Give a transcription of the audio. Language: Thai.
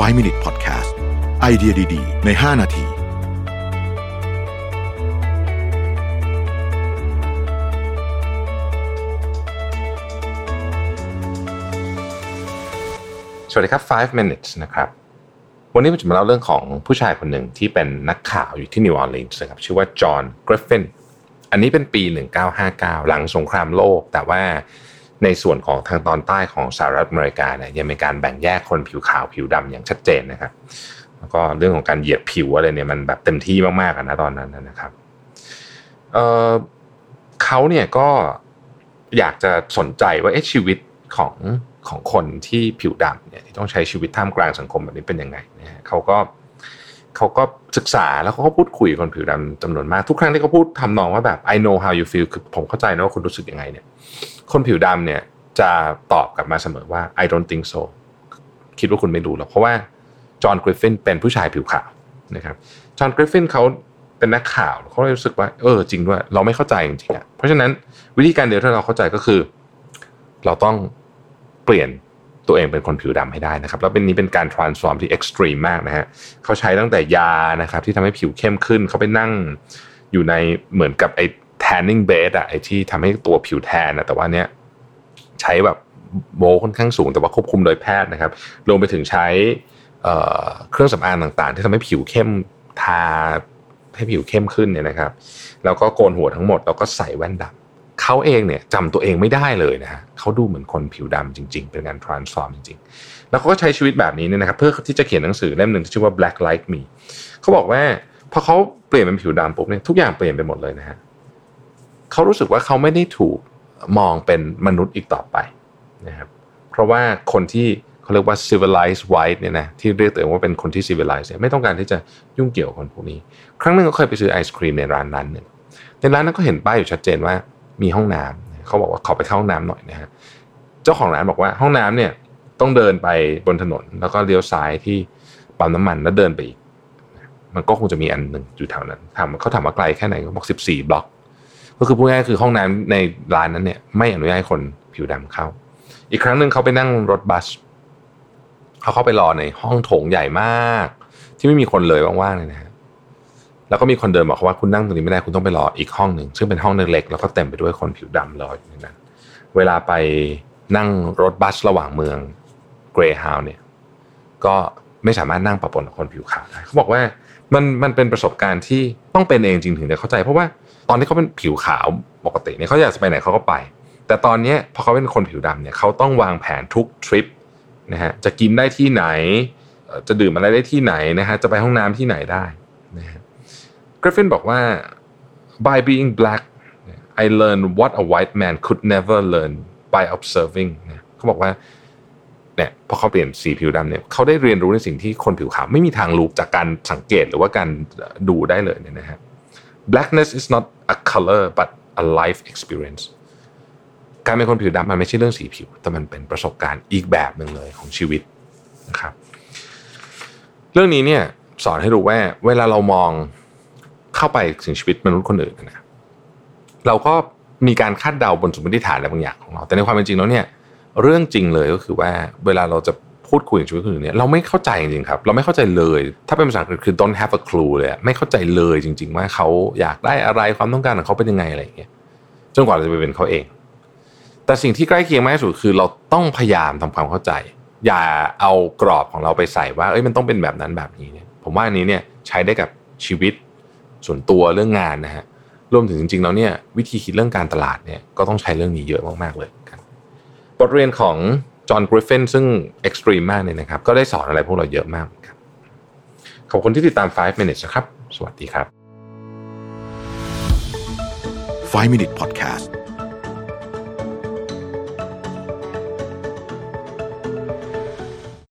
5 Minute Podcast ไอเดียดี ๆ ใน 5 นาทีสวัสดีครับ 5 minutes นะครับ วันนี้ผมจะมาเล่าเรื่องของผู้ชายคนหนึ่งที่เป็นนักข่าวอยู่ที่นิวออร์ลีนส์นะครับ ชื่อว่าจอห์นกริฟฟิน อันนี้เป็นปี 1959 หลังสงครามโลก แต่ว่า ในส่วนของทางตอนใต้ของสหรัฐอเมริกาเนี่ยยังมีการแบ่งแยกคนผิวขาวผิวดำอย่างชัดเจนนะครับแล้วก็เรื่องของการเหยียดผิวอะไรเนี่ยมันแบบเต็มที่มากๆนะตอนนั้นนะครับเเขาเนี่ยก็อยากจะสนใจว่าเอ๊ะชีวิตของของคนที่ผิวดำเนี่ยที่ต้องใช้ชีวิตท่ามกลางสังคมแบบนี้เป็นยังไงนะฮะเขาก็เขาก็ศึกษาแล้วเขาก็พูดคุยกับคนผิวดำจำนวนมากทุกครั้งที่เขาพูดทำนองว่าแบบ I know how you feel คือผมเข้าใจนะว่าคุณรู้สึกยังไงเนี่ย คนผิวดำเนี่ยจะตอบกลับมาเสมอว่า I don't think so คิดว่าคุณไม่รู้หรอกเพราะว่าจอห์นกริฟฟินเป็นผู้ชายผิวขาวนะครับจอห์นกริฟฟินเขาเป็นนักข่าวเขาเลยรู้สึกว่าเออจริงด้วย เราไม่เข้าใจจริงๆอะเพราะฉะนั้นวิธีการเดียวที่เราเข้าใจก็คือ เราต้องเปลี่ยนตัวเองเป็นคนผิวดำให้ได้นะครับ แล้วเป็นนี้เป็นการ transform ที่ extreme มากนะฮะเขาใช้ตั้งแต่ยานะครับที่ทำให้ผิวเข้มขึ้นเขาไปนั่งอยู่ในเหมือนกับไอ tanning bed อะไอที่ทำให้ตัวผิวแทนนะแต่ว่าเนี้ยใช้แบบโบค่อนข้างสูงแต่ว่าควบคุมโดยแพทย์นะครับรวมไปถึงใช้เครื่องสำอางต่างๆ ที่ทำให้ผิวเข้มทาให้ผิวเข้มขึ้นเนี่ยนะครับ แล้วก็โกนหัวทั้งหมดแล้วก็ใส่แว่นดำเขาเองเนี่ยจำตัวเองไม่ได้เลยนะฮะเขาดูเหมือนคนผิวดำจริง ๆ เป็นการ transform จริง ๆ แล้วเขาก็ใช้ชีวิตแบบนี้เนี่ยนะครับ เพื่อที่จะเขียนหนังสือเล่มหนึ่งที่ชื่อว่า Black Like Me เขาบอกว่าพอเขาเปลี่ยนเป็นผิวดำปุ๊บเนี่ยทุกอย่างเปลี่ยนไปหมดเลยนะฮะ เขารู้สึกว่าเขาไม่ได้ถูกมองเป็นมนุษย์อีกต่อไปนะครับเพราะว่าคนที่เขาเรียกว่า civilized white เนี่ยนะที่เรียกตัวเองว่าเป็นคนที่ civilized เนี่ยไม่ต้องการที่จะยุ่งเกี่ยวกับคนพวกนี้ ครั้งหนึ่งเขาเคยไปซื้อไอศครีมในร้านร้นหนึ่งในร้านนั้นก็เห็นป้ายอยู่ชัดเจนว่ามีห้องน้ำเขาบอกว่าขอไปเข้าห้องน้ำหน่อยนะฮะเจ้าของร้านบอกว่าห้องน้ำเนี่ยต้องเดินไปบนถนน แล้วก็เลี้ยวซ้ายที่ปั๊มน้ำมันแล้วเดินไปอีกมันก็คงจะมีอันหนึ่งอยู่แถวนั้นถามเขาถามว่าไกลแค่ไหนเขาบอกสิบสี่บล็อก ก็คือพูดง่ายคือห้องน้ำในร้านนั้นเนี่ยไม่อนุญาตให้คนผิวดำเข้า อีกครั้งหนึ่งเขาไปนั่งรถบัสเขาเข้าไปรอในห้องโถงใหญ่มาก ที่ไม่มีคนเลยว่างๆเลยนะฮะแล้วก็มีคนเดินบอกเขาว่าคุณนั่งตรงนี้ไม่ได้คุณต้องไปรออีกห้องหนึ่งซึ่งเป็นห้องเล็กๆแล้วก็เต็มไปด้วยคนผิวดำรออยู่ในนั้น เวลาไปนั่งรถบัสระหว่างเมืองเกรย์ฮาวเนี่ย ก็ไม่สามารถนั่งปะปนกับคนผิวขาวได้เขาบอกว่ามันมันเป็นประสบการณ์ที่ต้องเป็นเองจริงถึงจะเข้าใจ เพราะว่า ตอนที่เขาเป็นผิวขาวปกติเนี่ยเขาอยากจะไปไหนเขาก็ไป แต่ตอนนี้พอเขาเป็นคนผิวดำเนี่ยเขาต้องวางแผนทุกทริปนะฮะจะกินได้ที่ไหน จะดื่มอะไรได้ที่ไหนนะฮะจะไปห้องน้ำที่ไหนได้นะฮะกริฟฟินบอกว่า by being black I learned what a white man could never learn by observing นะเขาบอกว่าเนี่ยพอเขาเปลี่ยนสีผิวดำเนี่ยเขาได้เรียนรู้ในสิ่งที่คนผิวขาวไม่มีทางรู้จากการสังเกตหรือว่าการดูได้เลยเนี่ยนะฮะ blackness is not a color but a life experience การเป็นคนผิวดำมันไม่ใช่เรื่องสีผิว แต่มันเป็นประสบการณ์อีกแบบหนึ่งเลยของชีวิตนะครับ เรื่องนี้เนี่ยสอนให้รู้ว่าเวลาเรามองเข้าไปถึงชีวิตมนุษย์คนอื่นนะเราก็มีการคาดเดาบนสมมติฐานอะไรบางอย่างของเรา แต่ในความเป็นจริงแล้วเนี่ย เรื่องจริงเลยก็คือว่าเวลาเราจะ พูดคุยกับชีวิตคนอื่นเนี่ยเราไม่เข้าใจจริงครับ เราไม่เข้าใจเลย ถ้าเป็นภาษาอังกฤษคือ don't have a clue เลยไม่เข้าใจเลยจริง ๆ ว่าเขาอยากได้อะไรความต้องการของเขาเป็นยังไงอะไรอย่างเงี้ยจนกว่าเราจะไปเป็นเขาเอง แต่สิ่งที่ใกล้เคียงมากที่สุดคือเราต้องพยายามทำความเข้าใจ อย่าเอากรอบของเราไปใส่ว่าเอ้ยมันต้องเป็นแบบนั้นแบบนี้เนี่ยผมว่าอันนี้เนี่ยใช้ได้กับชีวิตส่วนตัวเรื่องงานนะฮะรวมถึงจริงๆแล้วเนี่ยวิธีคิดเรื่องการตลาดเนี่ยก็ต้องใช้เรื่องนี้เยอะมากๆเลยครับบทเรียนของ จอห์นกริฟฟินซึ่ง extreme มากเนี่ยนะครับ ก็ได้สอนอะไรพวกเราเยอะมากครับขอบคุณที่ติดตาม 5 minutes นะครับ สวัสดีครับ 5 Minute Podcast